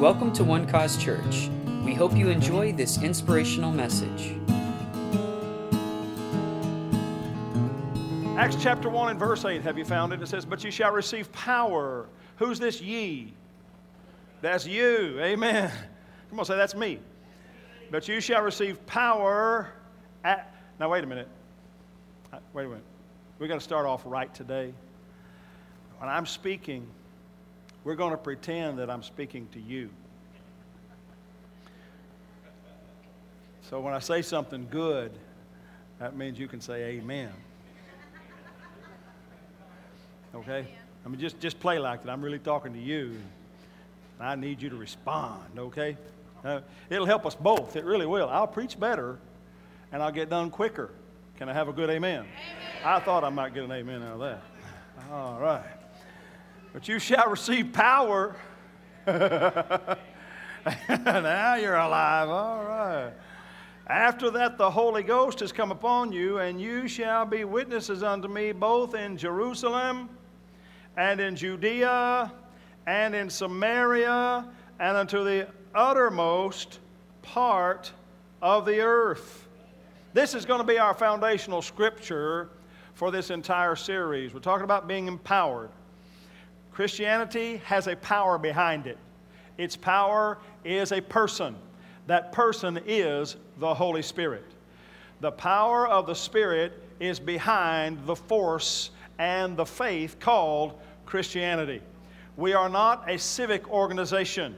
Welcome to One Cause Church. We hope you enjoy this inspirational message. Acts chapter 1 and verse 8, have you found it? It says, But you shall receive power. Who's this ye? That's you. Amen. Come on, say, That's me. But you shall receive power. At, now, wait a minute. Uh, Wait a minute. We're going to start off right today. When I'm speaking, we're going to pretend that I'm speaking to you. So when I say something good, that means you can say amen. Okay? I mean, just, just play like that. I'm really talking to you. I need you to respond, okay? Uh, it'll help us both. It really will. I'll preach better and I'll get done quicker. Can I have a good amen? amen? I thought I might get an amen out of that. All right. But you shall receive power. now you're alive. All right. After that, the Holy Ghost has come upon you, and you shall be witnesses unto me both in Jerusalem and in Judea and in Samaria and unto the uttermost part of the earth. This is going to be our foundational scripture for this entire series. We're talking about being empowered. Christianity has a power behind it. Its power is a person. That person is the Holy Spirit. The power of the Spirit is behind the force and the faith called Christianity. We are not a civic organization.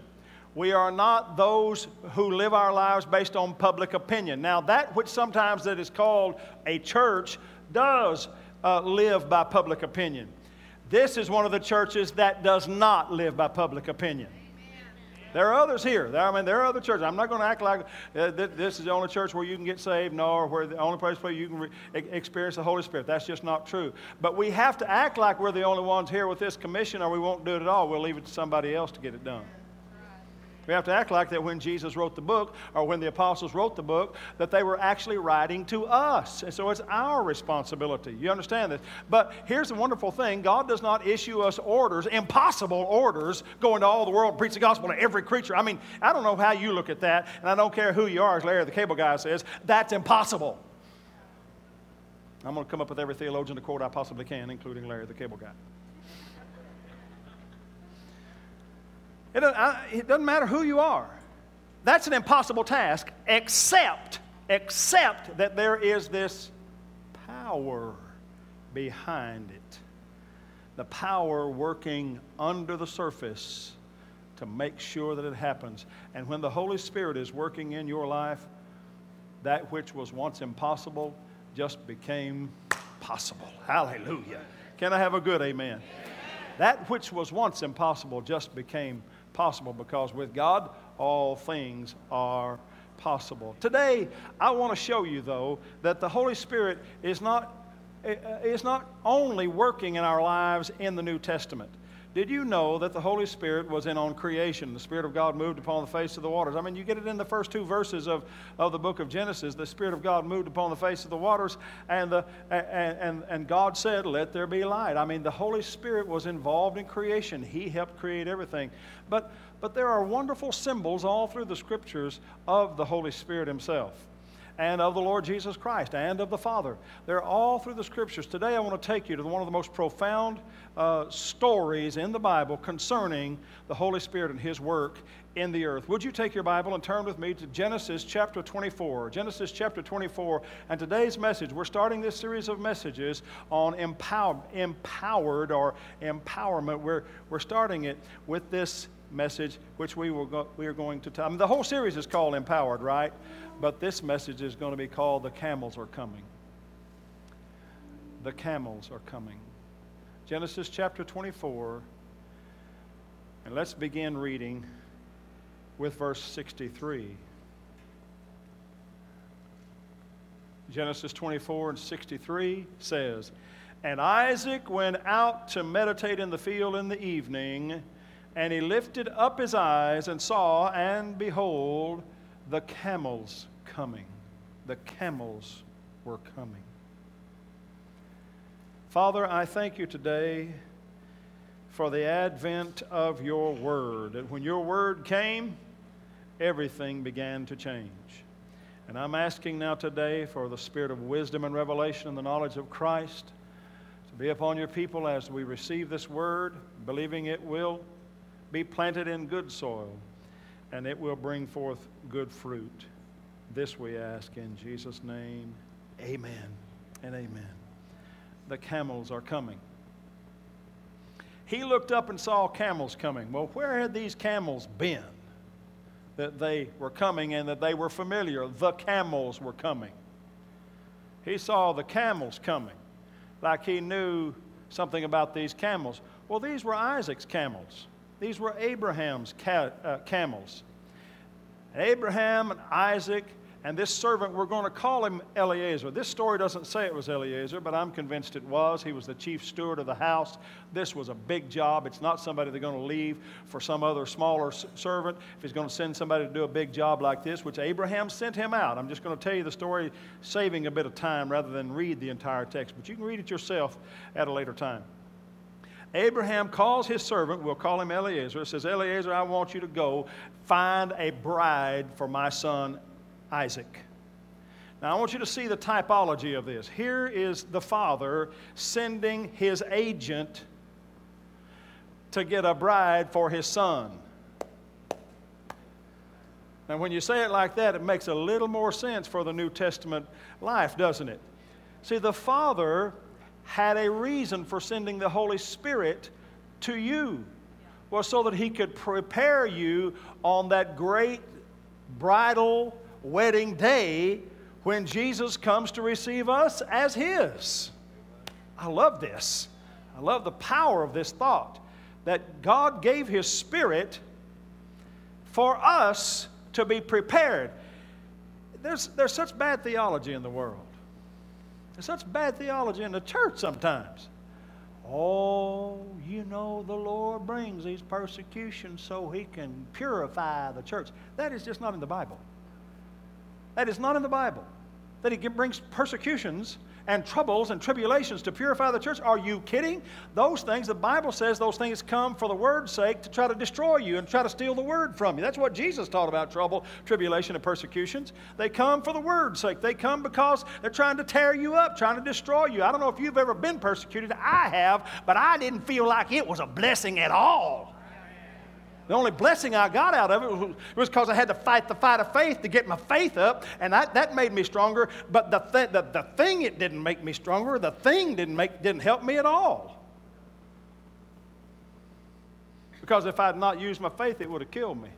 We are not those who live our lives based on public opinion. Now, that which sometimes that is called a church does uh, live by public opinion. This is one of the churches that does not live by public opinion. There are others here. I mean, there are other churches. I'm not going to act like uh, th- this is the only church where you can get saved, nor where the only place where you can re- experience the Holy Spirit. That's just not true. But we have to act like we're the only ones here with this commission, or we won't do it at all. We'll leave it to somebody else to get it done. We have to act like that when Jesus wrote the book or when the apostles wrote the book, that they were actually writing to us. And so it's our responsibility. You understand this? But here's the wonderful thing God does not issue us orders, impossible orders, go into all the world and preach the gospel to every creature. I mean, I don't know how you look at that, and I don't care who you are, as Larry the cable guy says, that's impossible. I'm going to come up with every theologian to quote I possibly can, including Larry the cable guy. It doesn't, I, it doesn't matter who you are. That's an impossible task, except, except that there is this power behind it. The power working under the surface to make sure that it happens. And when the Holy Spirit is working in your life, that which was once impossible just became possible. Hallelujah. Can I have a good amen? That which was once impossible just became possible because with God, all things are possible. Today, I want to show you, though, that the Holy Spirit is not, eh, eh, is not only working in our lives in the New Testament. Did you know that the Holy Spirit was in on creation? The Spirit of God moved upon the face of the waters. I mean, you get it in the first two verses of, of the book of Genesis. The Spirit of God moved upon the face of the waters, and, the, and, and, and God said, Let there be light. I mean, the Holy Spirit was involved in creation, He helped create everything. But, but there are wonderful symbols all through the scriptures of the Holy Spirit Himself and of the Lord Jesus Christ and of the Father. They're all through the scriptures. Today, I want to take you to one of the most profound uh, stories in the Bible concerning the Holy Spirit and His work in the earth. Would you take your Bible and turn with me to Genesis chapter 24? Genesis chapter 24. And today's message, we're starting this series of messages on empower, empowered or empowerment. We're, we're starting it with this message, which we, will go, we are going to tell. I mean, the whole series is called Empowered, right? But this message is going to be called The Camels Are Coming. The Camels Are Coming. Genesis chapter 24. And let's begin reading with verse 63. Genesis 24 and 63 says, And Isaac went out to meditate in the field in the evening, and he lifted up his eyes and saw, and behold, the camels coming. The camels were coming. Father, I thank you today for the advent of your word. That when your word came, everything began to change. And I'm asking now today for the spirit of wisdom and revelation and the knowledge of Christ to be upon your people as we receive this word, believing it will be planted in good soil and it will bring forth good fruit. This we ask in Jesus' name. Amen and amen. The camels are coming. He looked up and saw camels coming. Well, where had these camels been that they were coming and that they were familiar? The camels were coming. He saw the camels coming, like he knew something about these camels. Well, these were Isaac's camels, these were Abraham's ca- uh, camels. Abraham and Isaac and this servant, we're going to call him Eliezer. This story doesn't say it was Eliezer, but I'm convinced it was. He was the chief steward of the house. This was a big job. It's not somebody they're going to leave for some other smaller servant. If he's going to send somebody to do a big job like this, which Abraham sent him out. I'm just going to tell you the story, saving a bit of time rather than read the entire text, but you can read it yourself at a later time. Abraham calls his servant, we'll call him Eliezer, says, Eliezer, I want you to go find a bride for my son Isaac. Now, I want you to see the typology of this. Here is the father sending his agent to get a bride for his son. Now, when you say it like that, it makes a little more sense for the New Testament life, doesn't it? See, the Father had a reason for sending the Holy Spirit to you, was so that He could prepare you on that great bridal wedding day when Jesus comes to receive us as His. I love this. I love the power of this thought that God gave His Spirit for us to be prepared. There's, there's such bad theology in the world. There's such bad theology in the church sometimes. Oh, you know, the Lord brings these persecutions so He can purify the church. That is just not in the Bible. That is not in the Bible. That he brings persecutions and troubles and tribulations to purify the church. Are you kidding? Those things, the Bible says those things come for the word's sake to try to destroy you and try to steal the word from you. That's what Jesus taught about trouble, tribulation, and persecutions. They come for the word's sake. They come because they're trying to tear you up, trying to destroy you. I don't know if you've ever been persecuted. I have, but I didn't feel like it was a blessing at all. The only blessing I got out of it was because I had to fight the fight of faith to get my faith up, and that, that made me stronger. But the, th- the, the thing, it didn't make me stronger. The thing didn't, make, didn't help me at all. Because if I had not used my faith, it would have killed me.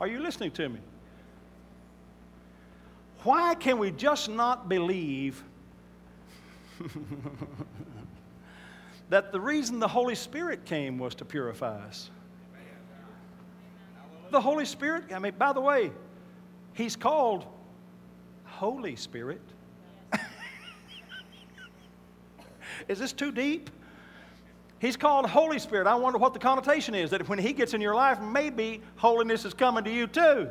Are you listening to me? Why can we just not believe that the reason the Holy Spirit came was to purify us. The Holy Spirit, I mean, by the way, He's called Holy Spirit. is this too deep? He's called Holy Spirit. I wonder what the connotation is that when He gets in your life, maybe holiness is coming to you too.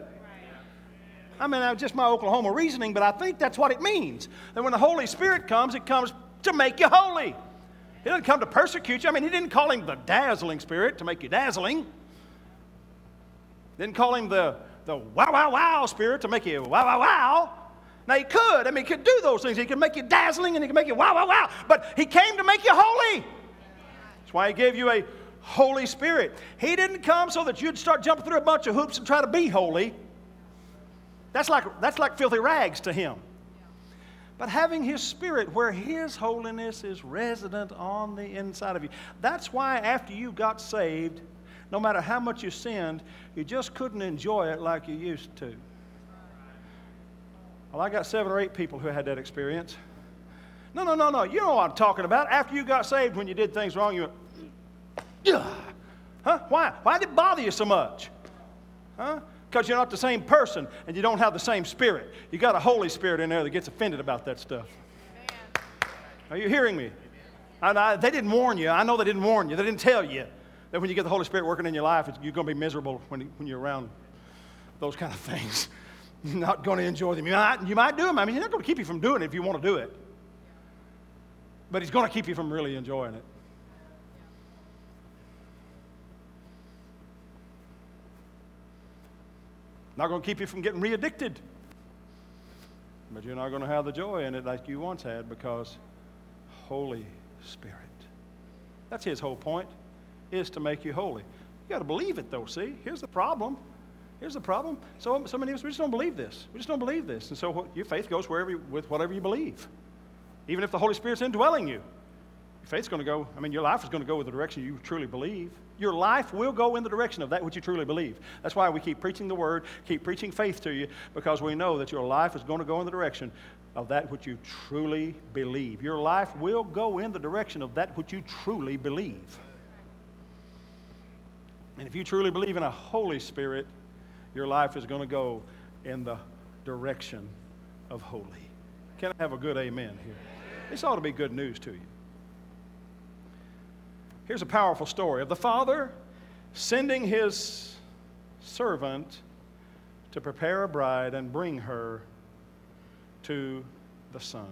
I mean, that's just my Oklahoma reasoning, but I think that's what it means. That when the Holy Spirit comes, it comes to make you holy. He didn't come to persecute you. I mean, he didn't call him the dazzling spirit to make you dazzling. Didn't call him the, the wow, wow, wow spirit to make you wow, wow, wow. Now, he could. I mean, he could do those things. He could make you dazzling and he could make you wow, wow, wow. But he came to make you holy. That's why he gave you a Holy Spirit. He didn't come so that you'd start jumping through a bunch of hoops and try to be holy. That's like, that's like filthy rags to him but having His Spirit where His holiness is resident on the inside of you. That's why after you got saved, no matter how much you sinned, you just couldn't enjoy it like you used to. Well, I got seven or eight people who had that experience. No, no, no, no. You know what I'm talking about. After you got saved, when you did things wrong, you went, Ugh. huh? Why? Why did it bother you so much? Huh? Because you're not the same person and you don't have the same spirit. You got a Holy Spirit in there that gets offended about that stuff. Are you hearing me? I, they didn't warn you. I know they didn't warn you. They didn't tell you that when you get the Holy Spirit working in your life, you're going to be miserable when, when you're around those kind of things. You're not going to enjoy them. You might, you might do them. I mean, he's not going to keep you from doing it if you want to do it. But he's going to keep you from really enjoying it. Not going to keep you from getting re addicted. But you're not going to have the joy in it like you once had because Holy Spirit. That's his whole point, is to make you holy. You got to believe it, though, see? Here's the problem. Here's the problem. So, so many of us, we just don't believe this. We just don't believe this. And so what, your faith goes wherever you, with whatever you believe. Even if the Holy Spirit's indwelling you, your faith's going to go, I mean, your life is going to go with the direction you truly believe. Your life will go in the direction of that which you truly believe. That's why we keep preaching the word, keep preaching faith to you, because we know that your life is going to go in the direction of that which you truly believe. Your life will go in the direction of that which you truly believe. And if you truly believe in a Holy Spirit, your life is going to go in the direction of holy. Can I have a good amen here? This ought to be good news to you. Here's a powerful story of the Father sending his servant to prepare a bride and bring her to the Son.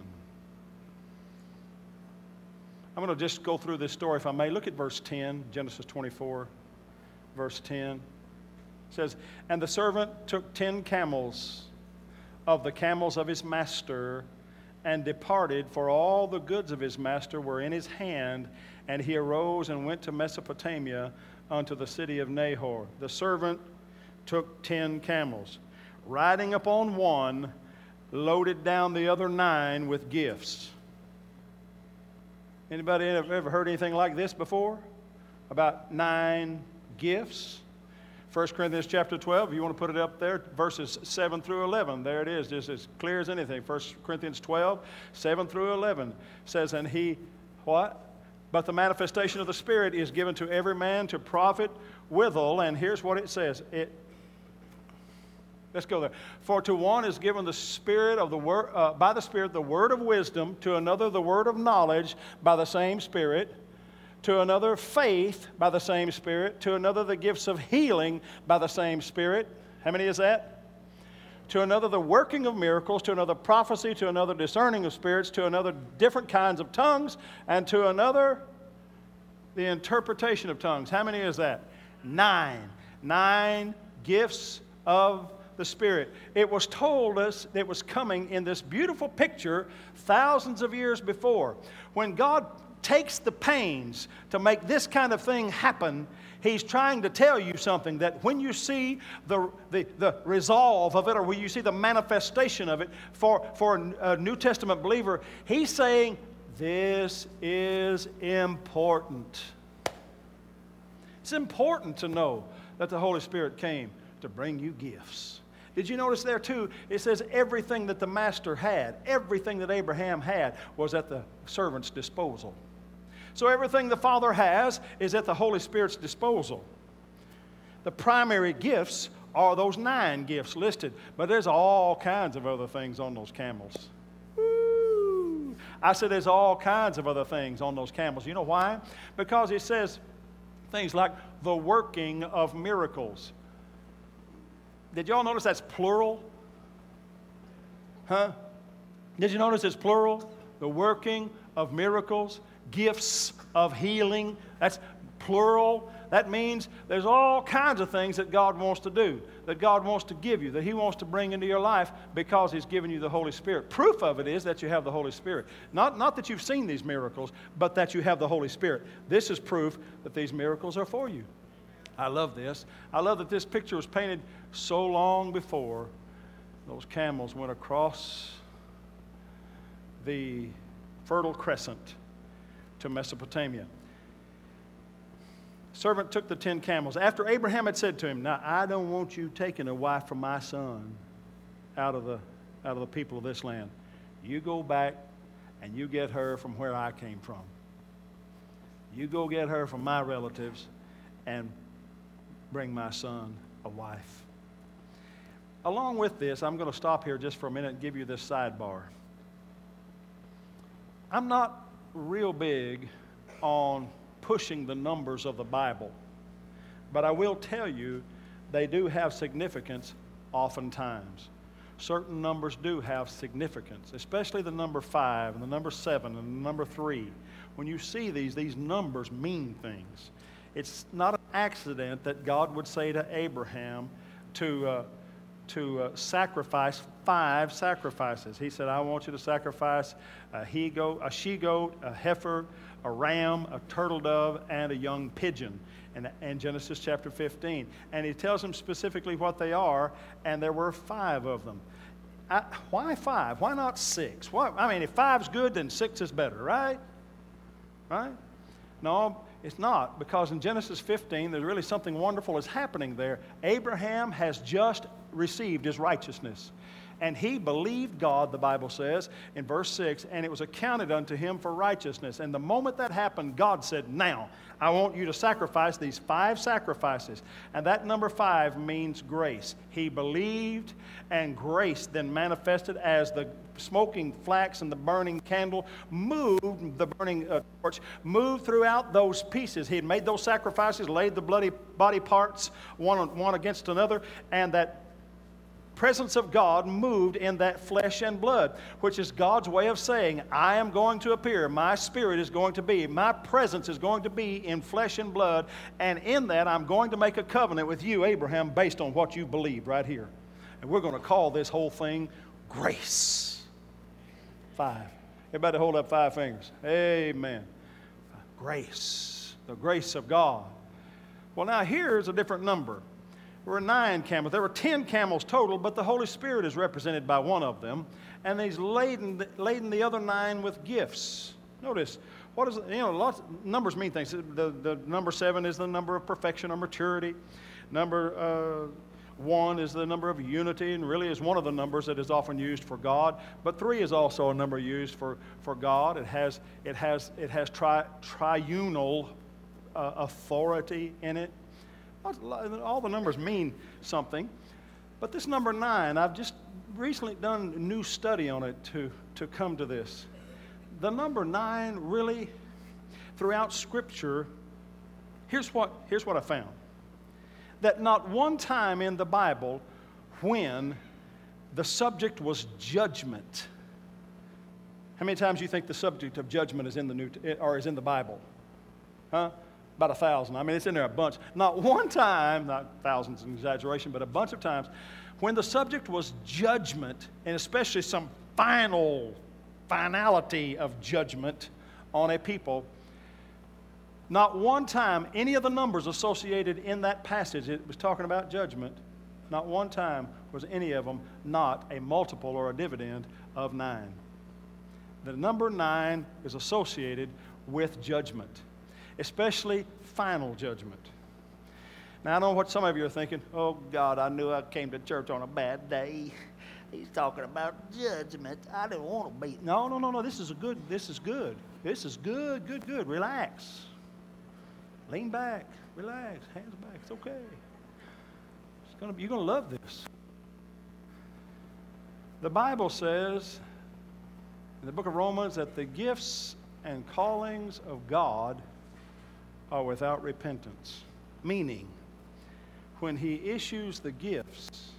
I'm going to just go through this story, if I may. Look at verse 10, Genesis 24, verse 10 says, And the servant took ten camels of the camels of his master and departed, for all the goods of his master were in his hand. And he arose and went to Mesopotamia unto the city of Nahor. The servant took ten camels, riding upon one, loaded down the other nine with gifts. Anybody ever heard anything like this before? About nine gifts? 1 Corinthians chapter 12, if you want to put it up there, verses 7 through 11. There it is, just as clear as anything. 1 Corinthians 12, 7 through 11 says, And he, what? But the manifestation of the Spirit is given to every man to profit withal. And here's what it says. It, Let's go there. For to one is given the Spirit of the word, uh, by the Spirit the word of wisdom, to another the word of knowledge by the same Spirit to another faith by the same Spirit, to another the gifts of healing by the same Spirit. How many is that? To another the working of miracles, to another prophecy, to another discerning of spirits, to another different kinds of tongues, and to another the interpretation of tongues. How many is that? Nine. Nine gifts of the Spirit. It was told us it was coming in this beautiful picture thousands of years before. When God takes the pains to make this kind of thing happen, he's trying to tell you something that when you see the, the, the resolve of it or when you see the manifestation of it for, for a New Testament believer, he's saying, This is important. It's important to know that the Holy Spirit came to bring you gifts. Did you notice there too? It says everything that the master had, everything that Abraham had, was at the servant's disposal. So everything the Father has is at the Holy Spirit's disposal. The primary gifts are those nine gifts listed, but there's all kinds of other things on those camels. I said there's all kinds of other things on those camels. You know why? Because it says things like the working of miracles. Did y'all notice that's plural? Huh? Did you notice it's plural? The working of miracles gifts of healing. That's plural. That means there's all kinds of things that God wants to do, that God wants to give you, that He wants to bring into your life because He's given you the Holy Spirit. Proof of it is that you have the Holy Spirit. Not, not that you've seen these miracles, but that you have the Holy Spirit. This is proof that these miracles are for you. I love this. I love that this picture was painted so long before those camels went across the Fertile Crescent to Mesopotamia. Servant took the ten camels. After Abraham had said to him, Now I don't want you taking a wife from my son out of the, out of the people of this land. You go back and you get her from where I came from. You go get her from my relatives and bring my son a wife. Along with this, I'm going to stop here just for a minute and give you this sidebar. I'm not real big on pushing the numbers of the Bible, but I will tell you they do have significance oftentimes. Certain numbers do have significance, especially the number five and the number seven and the number three. When you see these, these numbers mean things. It's not an accident that God would say to Abraham to, uh, to uh, sacrifice five sacrifices. He said, I want you to sacrifice a he goat, a she goat, a heifer, a ram, a turtle dove, and a young pigeon. In, in Genesis chapter 15. And he tells them specifically what they are, and there were five of them. I, why five? Why not six? Why, I mean, if five's good, then six is better, right? Right? No, it's not, because in Genesis 15, there's really something wonderful is happening there. Abraham has just received his righteousness. And he believed God, the Bible says in verse 6, and it was accounted unto him for righteousness. And the moment that happened, God said, Now, I want you to sacrifice these five sacrifices. And that number five means grace. He believed, and grace then manifested as the smoking flax and the burning candle moved, the burning uh, torch moved throughout those pieces. He had made those sacrifices, laid the bloody body parts one, one against another, and that presence of God moved in that flesh and blood, which is God's way of saying, I am going to appear. My spirit is going to be. My presence is going to be in flesh and blood. And in that, I'm going to make a covenant with you, Abraham, based on what you believe right here. And we're going to call this whole thing grace. Five. Everybody hold up five fingers. Amen. Grace. The grace of God. Well, now here's a different number. Were nine camels. There were ten camels total, but the Holy Spirit is represented by one of them, and he's laden, laden the other nine with gifts. Notice, what is, you know, lots, numbers mean things. The, the number seven is the number of perfection or maturity. Number uh, one is the number of unity, and really is one of the numbers that is often used for God. But three is also a number used for, for God. It has, it has, it has tri, triunal uh, authority in it. All the numbers mean something. But this number nine, I've just recently done a new study on it to, to come to this. The number nine really, throughout Scripture, here's what, here's what I found that not one time in the Bible when the subject was judgment. How many times do you think the subject of judgment is in the New or is in the Bible? Huh? About a thousand. I mean, it's in there a bunch. Not one time, not thousands an exaggeration, but a bunch of times, when the subject was judgment, and especially some final finality of judgment on a people, not one time, any of the numbers associated in that passage, it was talking about judgment, not one time was any of them not a multiple or a dividend of nine. The number nine is associated with judgment especially final judgment. Now, I know what some of you are thinking. Oh, God, I knew I came to church on a bad day. He's talking about judgment. I didn't want to be. No, no, no, no. This is a good. This is good. This is good, good, good. Relax. Lean back. Relax. Hands back. It's okay. It's gonna, you're going to love this. The Bible says in the book of Romans that the gifts and callings of God are without repentance. Meaning, when he issues the gifts,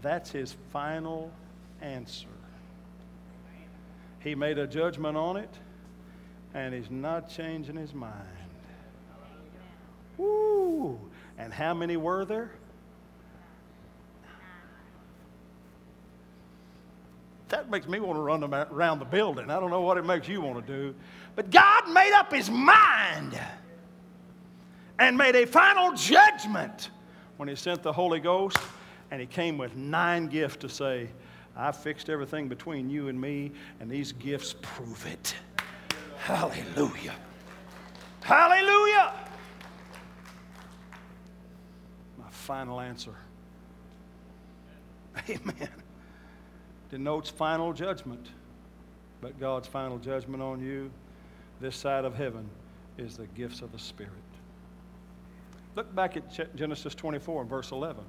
that's his final answer. He made a judgment on it, and he's not changing his mind. Woo! And how many were there? That makes me want to run around the building. I don't know what it makes you want to do. But God made up his mind and made a final judgment when he sent the Holy Ghost, and he came with nine gifts to say, I fixed everything between you and me, and these gifts prove it. Hallelujah. Hallelujah. My final answer. Amen. Denotes final judgment, but God's final judgment on you this side of heaven is the gifts of the Spirit. Look back at Genesis 24 and verse 11.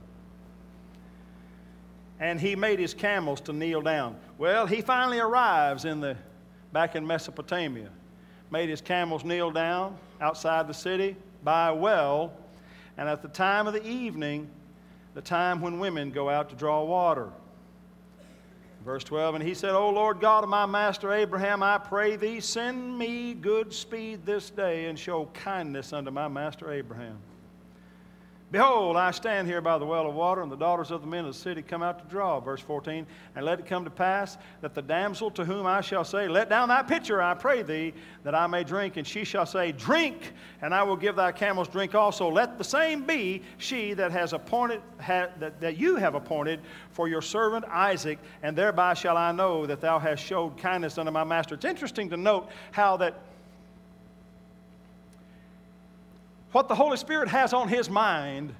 And he made his camels to kneel down. Well, he finally arrives in the back in Mesopotamia. Made his camels kneel down outside the city by a well. And at the time of the evening, the time when women go out to draw water. Verse 12, and he said, O Lord God of my master Abraham, I pray thee, send me good speed this day and show kindness unto my master Abraham. Behold, I stand here by the well of water, and the daughters of the men of the city come out to draw. Verse 14. And let it come to pass that the damsel to whom I shall say, Let down thy pitcher, I pray thee, that I may drink. And she shall say, Drink, and I will give thy camels drink also. Let the same be she that has appointed, ha, that, that you have appointed for your servant Isaac, and thereby shall I know that thou hast showed kindness unto my master. It's interesting to note how that what the Holy Spirit has on his mind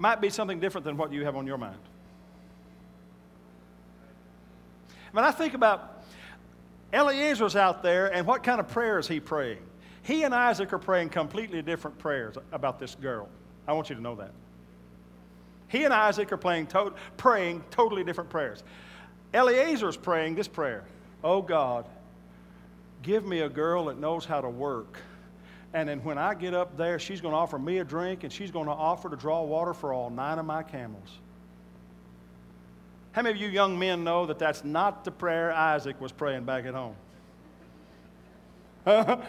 might be something different than what you have on your mind. When I think about Eliezer's out there and what kind of prayers he praying. He and Isaac are praying completely different prayers about this girl. I want you to know that. He and Isaac are playing to- praying totally different prayers. Eliezer's praying this prayer Oh God, give me a girl that knows how to work. And then when I get up there, she's going to offer me a drink and she's going to offer to draw water for all nine of my camels. How many of you young men know that that's not the prayer Isaac was praying back at home?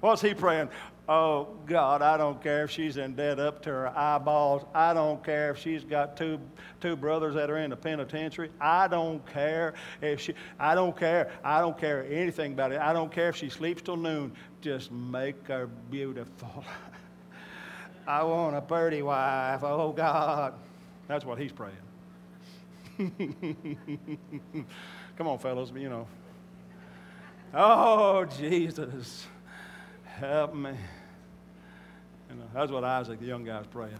What's he praying? Oh, God, I don't care if she's in debt up to her eyeballs. I don't care if she's got two, two brothers that are in the penitentiary. I don't care if she, I don't care. I don't care anything about it. I don't care if she sleeps till noon. Just make her beautiful. I want a pretty wife. Oh, God. That's what he's praying. Come on, fellas, you know. Oh, Jesus, help me. You uh, know, that's what Isaac, the young guy, is praying.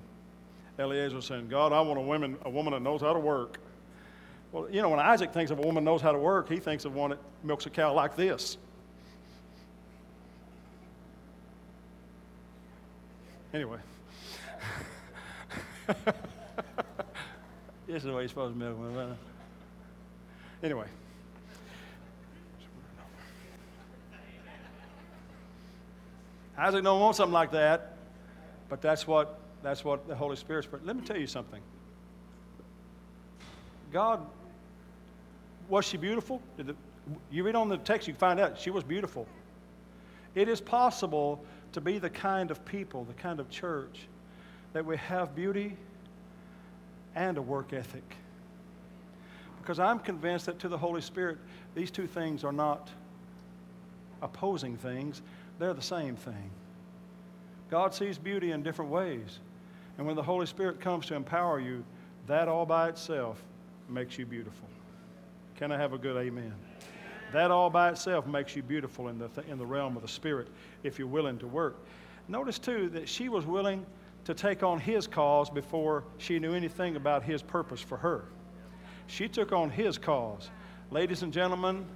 Eliezer saying, God, I want a woman, a woman that knows how to work. Well, you know, when Isaac thinks of a woman knows how to work, he thinks of one that milks a cow like this. Anyway. this is the way you're supposed to milk one. Anyway. Isaac don't want something like that, but that's what that's what the Holy Spirit's. Let me tell you something. God, was she beautiful? The, you read on the text, you find out she was beautiful. It is possible to be the kind of people, the kind of church that we have beauty and a work ethic. Because I'm convinced that to the Holy Spirit, these two things are not opposing things, they're the same thing. God sees beauty in different ways. And when the Holy Spirit comes to empower you, that all by itself makes you beautiful. Can I have a good amen? That all by itself makes you beautiful in the, th- in the realm of the Spirit if you're willing to work. Notice, too, that she was willing to take on his cause before she knew anything about his purpose for her. She took on his cause. Ladies and gentlemen,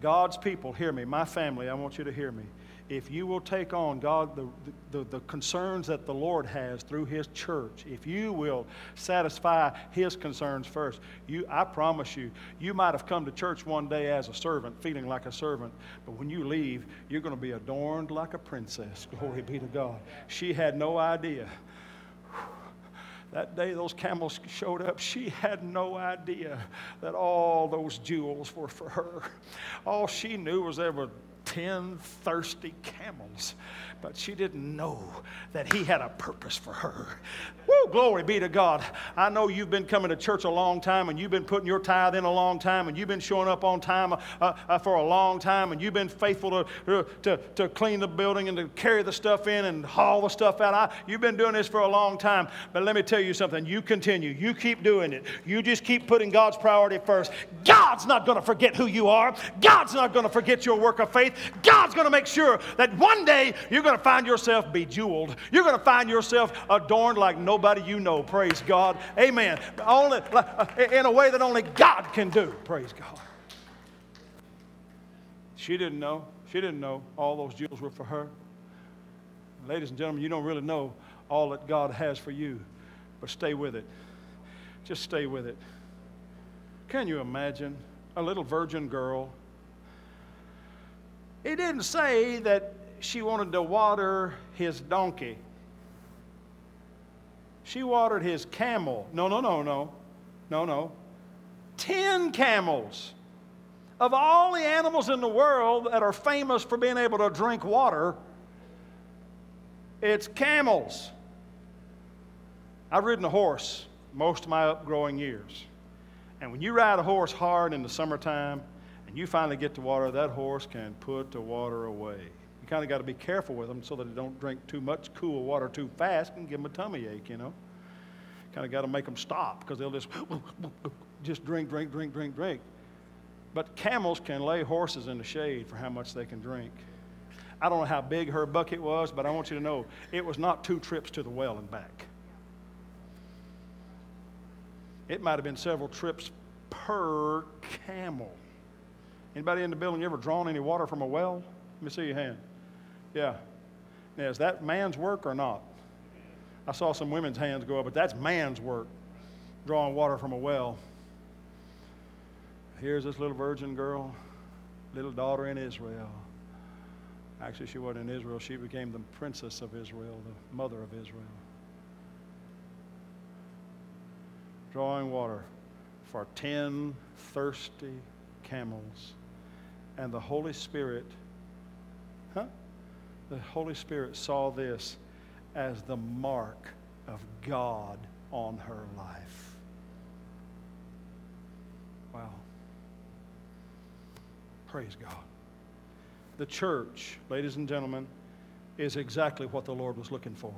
God's people, hear me. My family, I want you to hear me if you will take on God, the, the, the, concerns that the Lord has through His church, if you will satisfy His concerns first, you, I promise you, you might have come to church one day as a servant, feeling like a servant, but when you leave, you're going to be adorned like a princess. Glory be to God. She had no idea. That day those camels showed up, she had no idea that all those jewels were for her. All she knew was there were 10 thirsty camels but she didn't know that he had a purpose for her. Woo, glory be to God. I know you've been coming to church a long time and you've been putting your tithe in a long time and you've been showing up on time uh, uh, for a long time and you've been faithful to, uh, to, to clean the building and to carry the stuff in and haul the stuff out. I, you've been doing this for a long time. But let me tell you something. You continue. You keep doing it. You just keep putting God's priority first. God's not going to forget who you are. God's not going to forget your work of faith. God's going to make sure that one day you're going to find yourself bejeweled. You're going to find yourself adorned like nobody you know. Praise God. Amen. Only, uh, in a way that only God can do. Praise God. She didn't know. She didn't know all those jewels were for her. Ladies and gentlemen, you don't really know all that God has for you, but stay with it. Just stay with it. Can you imagine a little virgin girl? It didn't say that she wanted to water his donkey. She watered his camel. No, no, no, no. No, no. Ten camels. Of all the animals in the world that are famous for being able to drink water, It's camels. I've ridden a horse most of my upgrowing years. And when you ride a horse hard in the summertime you finally get to water, that horse can put the water away. You kind of got to be careful with them so that they don't drink too much cool water too fast and give them a tummy ache, you know. Kind of got to make them stop because they'll just just drink, drink, drink, drink, drink. But camels can lay horses in the shade for how much they can drink. I don't know how big her bucket was, but I want you to know it was not two trips to the well and back. It might have been several trips per camel. Anybody in the building ever drawn any water from a well? Let me see your hand. Yeah. Now, is that man's work or not? I saw some women's hands go up, but that's man's work, drawing water from a well. Here's this little virgin girl, little daughter in Israel. Actually, she wasn't in Israel. She became the princess of Israel, the mother of Israel. Drawing water for 10 thirsty camels. And the Holy Spirit, huh? The Holy Spirit saw this as the mark of God on her life. Wow. Praise God. The church, ladies and gentlemen, is exactly what the Lord was looking for.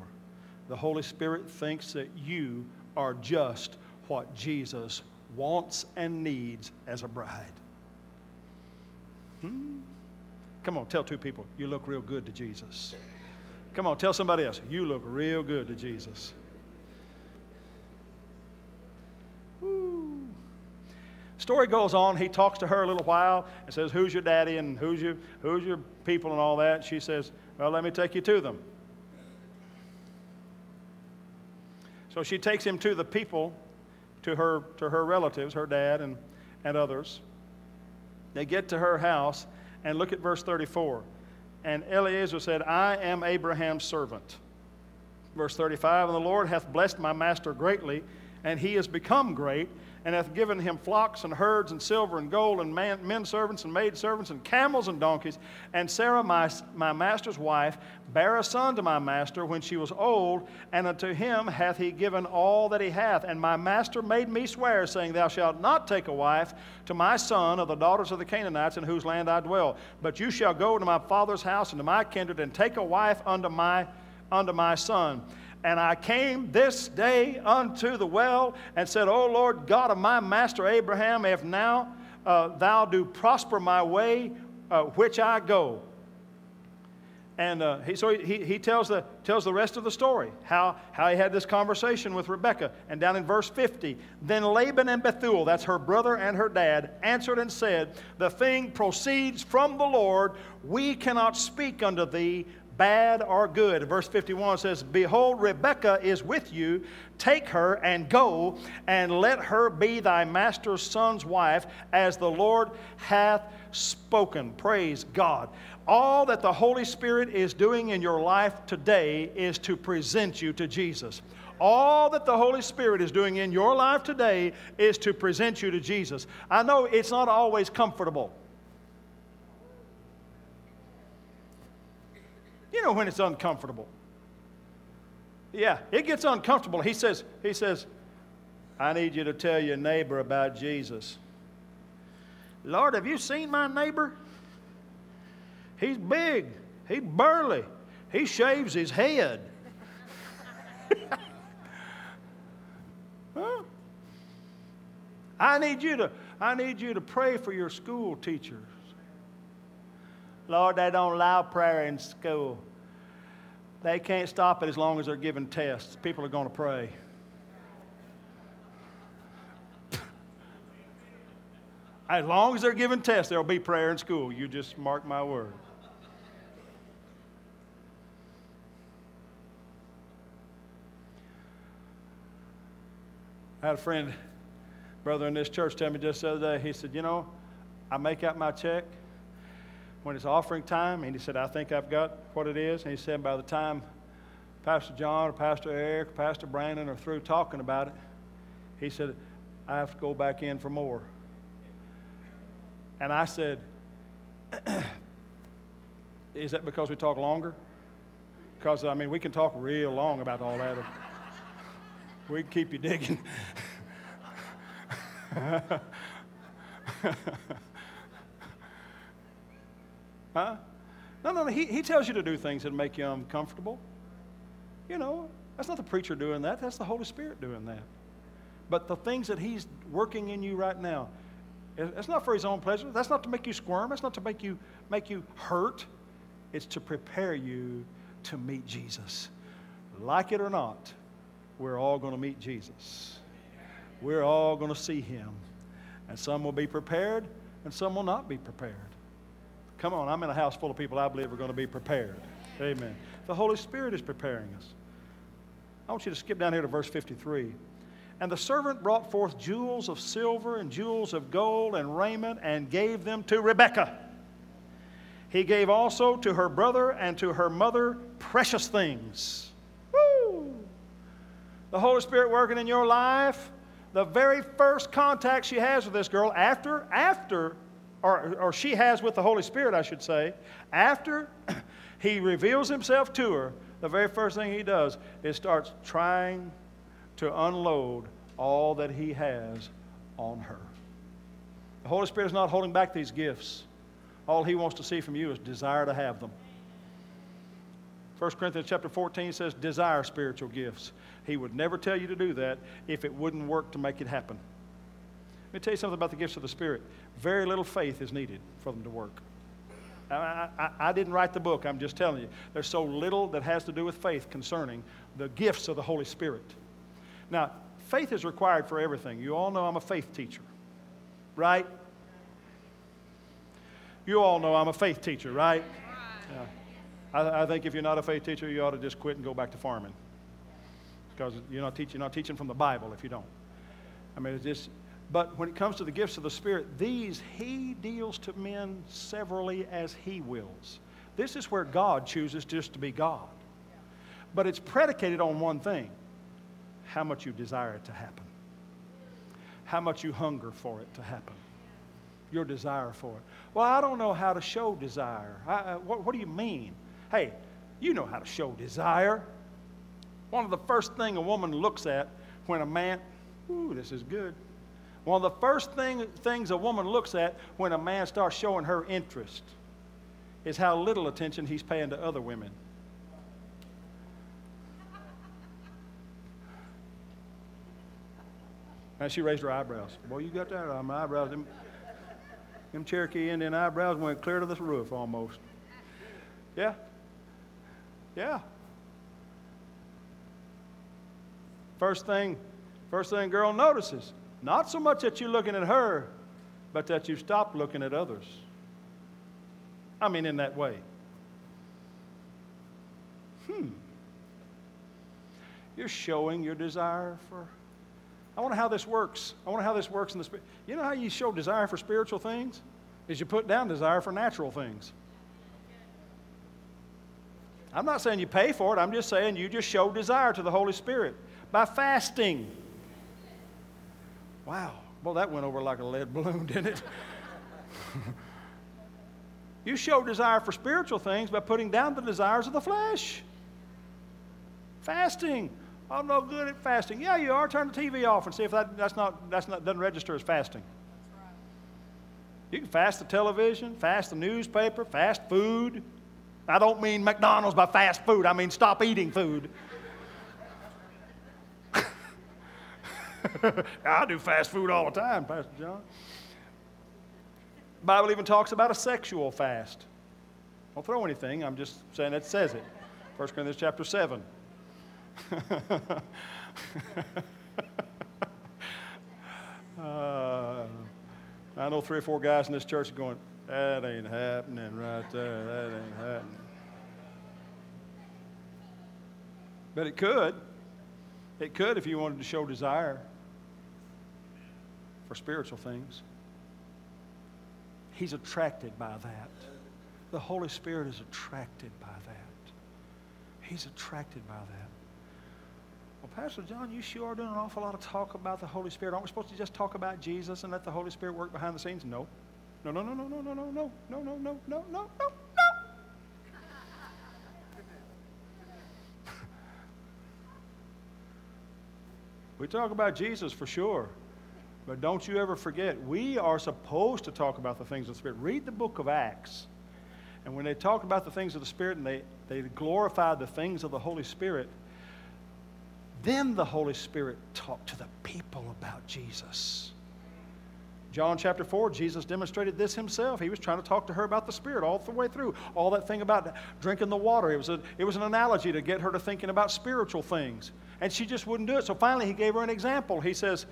The Holy Spirit thinks that you are just what Jesus wants and needs as a bride. Hmm? Come on, tell two people, you look real good to Jesus. Come on, tell somebody else, you look real good to Jesus. Story goes on. He talks to her a little while and says, Who's your daddy and who's your, who's your people and all that? She says, Well, let me take you to them. So she takes him to the people, to her, to her relatives, her dad and, and others. They get to her house, and look at verse 34. And Eliezer said, I am Abraham's servant. Verse 35 And the Lord hath blessed my master greatly, and he is become great, and hath given him flocks and herds and silver and gold and man, men servants and maid servants and camels and donkeys. And Sarah, my, my master's wife, bare a son to my master when she was old, and unto him hath he given all that he hath. And my master made me swear, saying, Thou shalt not take a wife to my son of the daughters of the Canaanites in whose land I dwell, but you shall go to my father's house and to my kindred and take a wife unto my, unto my son. And I came this day unto the well and said, O Lord God of my master Abraham, if now uh, thou do prosper my way uh, which I go. And uh, he, so he, he tells, the, tells the rest of the story, how, how he had this conversation with Rebekah. And down in verse 50, then Laban and Bethuel, that's her brother and her dad, answered and said, The thing proceeds from the Lord. We cannot speak unto thee bad or good. Verse 51 says, Behold, Rebekah is with you. Take her and go, and let her be thy master's son's wife, as the Lord hath spoken. Praise God. All that the Holy Spirit is doing in your life today is to present you to Jesus. All that the Holy Spirit is doing in your life today is to present you to Jesus. I know it's not always comfortable. You know when it's uncomfortable. Yeah, it gets uncomfortable. He says, he says, I need you to tell your neighbor about Jesus. Lord, have you seen my neighbor? He's big. He's burly. He shaves his head. huh? I need you to I need you to pray for your school teachers. Lord, they don't allow prayer in school. They can't stop it as long as they're giving tests. People are going to pray. As long as they're giving tests, there'll be prayer in school. You just mark my word. I had a friend, brother in this church, tell me just the other day, he said, You know, I make out my check when it's offering time, and he said, I think I've got what it is. And he said, by the time Pastor John or Pastor Eric or Pastor Brandon are through talking about it, he said, I have to go back in for more. And I said, Is that because we talk longer? Because, I mean, we can talk real long about all that. We can keep you digging. huh? No, no, no. He, he tells you to do things that make you uncomfortable. You know, that's not the preacher doing that, that's the Holy Spirit doing that. But the things that He's working in you right now, it's not for His own pleasure. That's not to make you squirm. That's not to make you, make you hurt. It's to prepare you to meet Jesus. Like it or not, we're all going to meet Jesus. We're all going to see Him. And some will be prepared, and some will not be prepared. Come on, I'm in a house full of people I believe are going to be prepared. Amen. The Holy Spirit is preparing us. I want you to skip down here to verse 53. And the servant brought forth jewels of silver and jewels of gold and raiment and gave them to Rebekah. He gave also to her brother and to her mother precious things. Woo! The Holy Spirit working in your life. The very first contact she has with this girl after, after, or, or she has with the Holy Spirit, I should say, after he reveals himself to her, the very first thing he does is starts trying to unload all that he has on her. The Holy Spirit is not holding back these gifts. All he wants to see from you is desire to have them. 1 Corinthians chapter 14 says, desire spiritual gifts. He would never tell you to do that if it wouldn't work to make it happen. Let me tell you something about the gifts of the Spirit. Very little faith is needed for them to work. I, I, I, didn't write the book, I'm just telling you. There's so little that has to do with faith concerning the gifts of the Holy Spirit. Now, faith is required for everything. You all know I'm a faith teacher, right? You all know I'm a faith teacher, right? Yeah. I, I think if you're not a faith teacher, you ought to just quit and go back to farming. Because you're not, teaching, you're not teaching from the Bible if you don't. I mean, it's just, but when it comes to the gifts of the Spirit, these He deals to men severally as He wills. This is where God chooses just to be God. But it's predicated on one thing how much you desire it to happen, how much you hunger for it to happen, your desire for it. Well, I don't know how to show desire. I, uh, what, what do you mean? Hey, you know how to show desire. One of the first thing a woman looks at when a man, ooh, this is good. One of the first thing, things a woman looks at when a man starts showing her interest is how little attention he's paying to other women. And she raised her eyebrows. Boy, you got that? On my eyebrows. Them Cherokee Indian eyebrows went clear to the roof almost. Yeah. Yeah. First thing, first thing girl notices, not so much that you're looking at her, but that you stop looking at others. I mean, in that way. Hmm. You're showing your desire for I wonder how this works. I wonder how this works in the spirit. You know how you show desire for spiritual things? Is you put down desire for natural things. I'm not saying you pay for it. I'm just saying you just show desire to the Holy Spirit by fasting. Wow. Well, that went over like a lead balloon, didn't it? you show desire for spiritual things by putting down the desires of the flesh. Fasting. I'm no good at fasting. Yeah, you are. Turn the TV off and see if that, that's not, that's not, doesn't register as fasting. You can fast the television, fast the newspaper, fast food. I don't mean McDonald's by fast food, I mean stop eating food. I do fast food all the time, Pastor John. Bible even talks about a sexual fast. Don't throw anything, I'm just saying it says it. 1 Corinthians chapter 7. uh, I know three or four guys in this church are going, that ain't happening right there. That ain't happening. But it could. It could if you wanted to show desire for spiritual things. He's attracted by that. The Holy Spirit is attracted by that. He's attracted by that. Well, Pastor John, you sure are doing an awful lot of talk about the Holy Spirit. Aren't we supposed to just talk about Jesus and let the Holy Spirit work behind the scenes? No. No, no, no, no, no, no, no, no, no, no, no, no, no, no. We talk about Jesus for sure. But don't you ever forget, we are supposed to talk about the things of the Spirit. Read the book of Acts. And when they talk about the things of the Spirit and they, they glorify the things of the Holy Spirit, then the Holy Spirit talked to the people about Jesus. John chapter 4, Jesus demonstrated this himself. He was trying to talk to her about the Spirit all the way through. All that thing about drinking the water, it was, a, it was an analogy to get her to thinking about spiritual things. And she just wouldn't do it. So finally, he gave her an example. He says,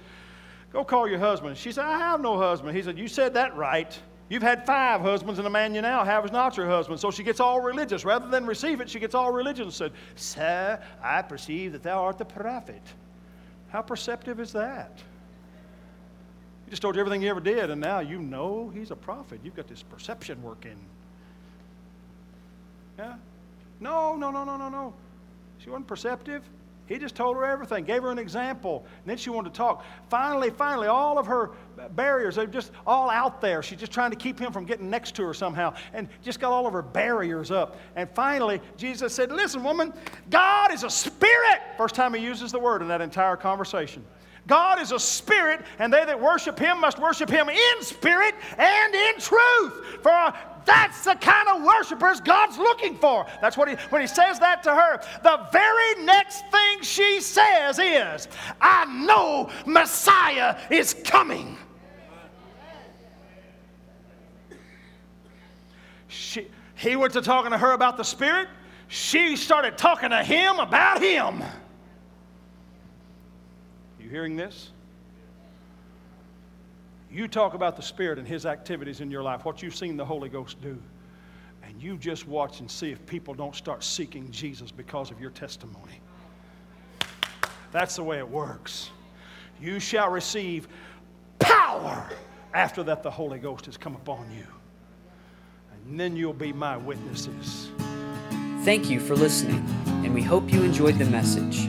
Go call your husband. She said, I have no husband. He said, You said that right. You've had five husbands, and the man you now have is not your husband. So she gets all religious. Rather than receive it, she gets all religious and said, Sir, I perceive that thou art the prophet. How perceptive is that? He just told you everything he ever did, and now you know he's a prophet. You've got this perception working. Yeah? No, no, no, no, no, no. She wasn't perceptive. He just told her everything, gave her an example, and then she wanted to talk. Finally, finally, all of her barriers, they're just all out there. She's just trying to keep him from getting next to her somehow, and just got all of her barriers up. And finally, Jesus said, Listen, woman, God is a spirit. First time he uses the word in that entire conversation. God is a spirit, and they that worship him must worship him in spirit and in truth. For that's the kind of worshipers God's looking for. That's what he, when he says that to her, the very next thing she says is, I know Messiah is coming. She, he went to talking to her about the Spirit. She started talking to him about him. Hearing this? You talk about the Spirit and His activities in your life, what you've seen the Holy Ghost do. And you just watch and see if people don't start seeking Jesus because of your testimony. That's the way it works. You shall receive power after that the Holy Ghost has come upon you. And then you'll be my witnesses. Thank you for listening, and we hope you enjoyed the message.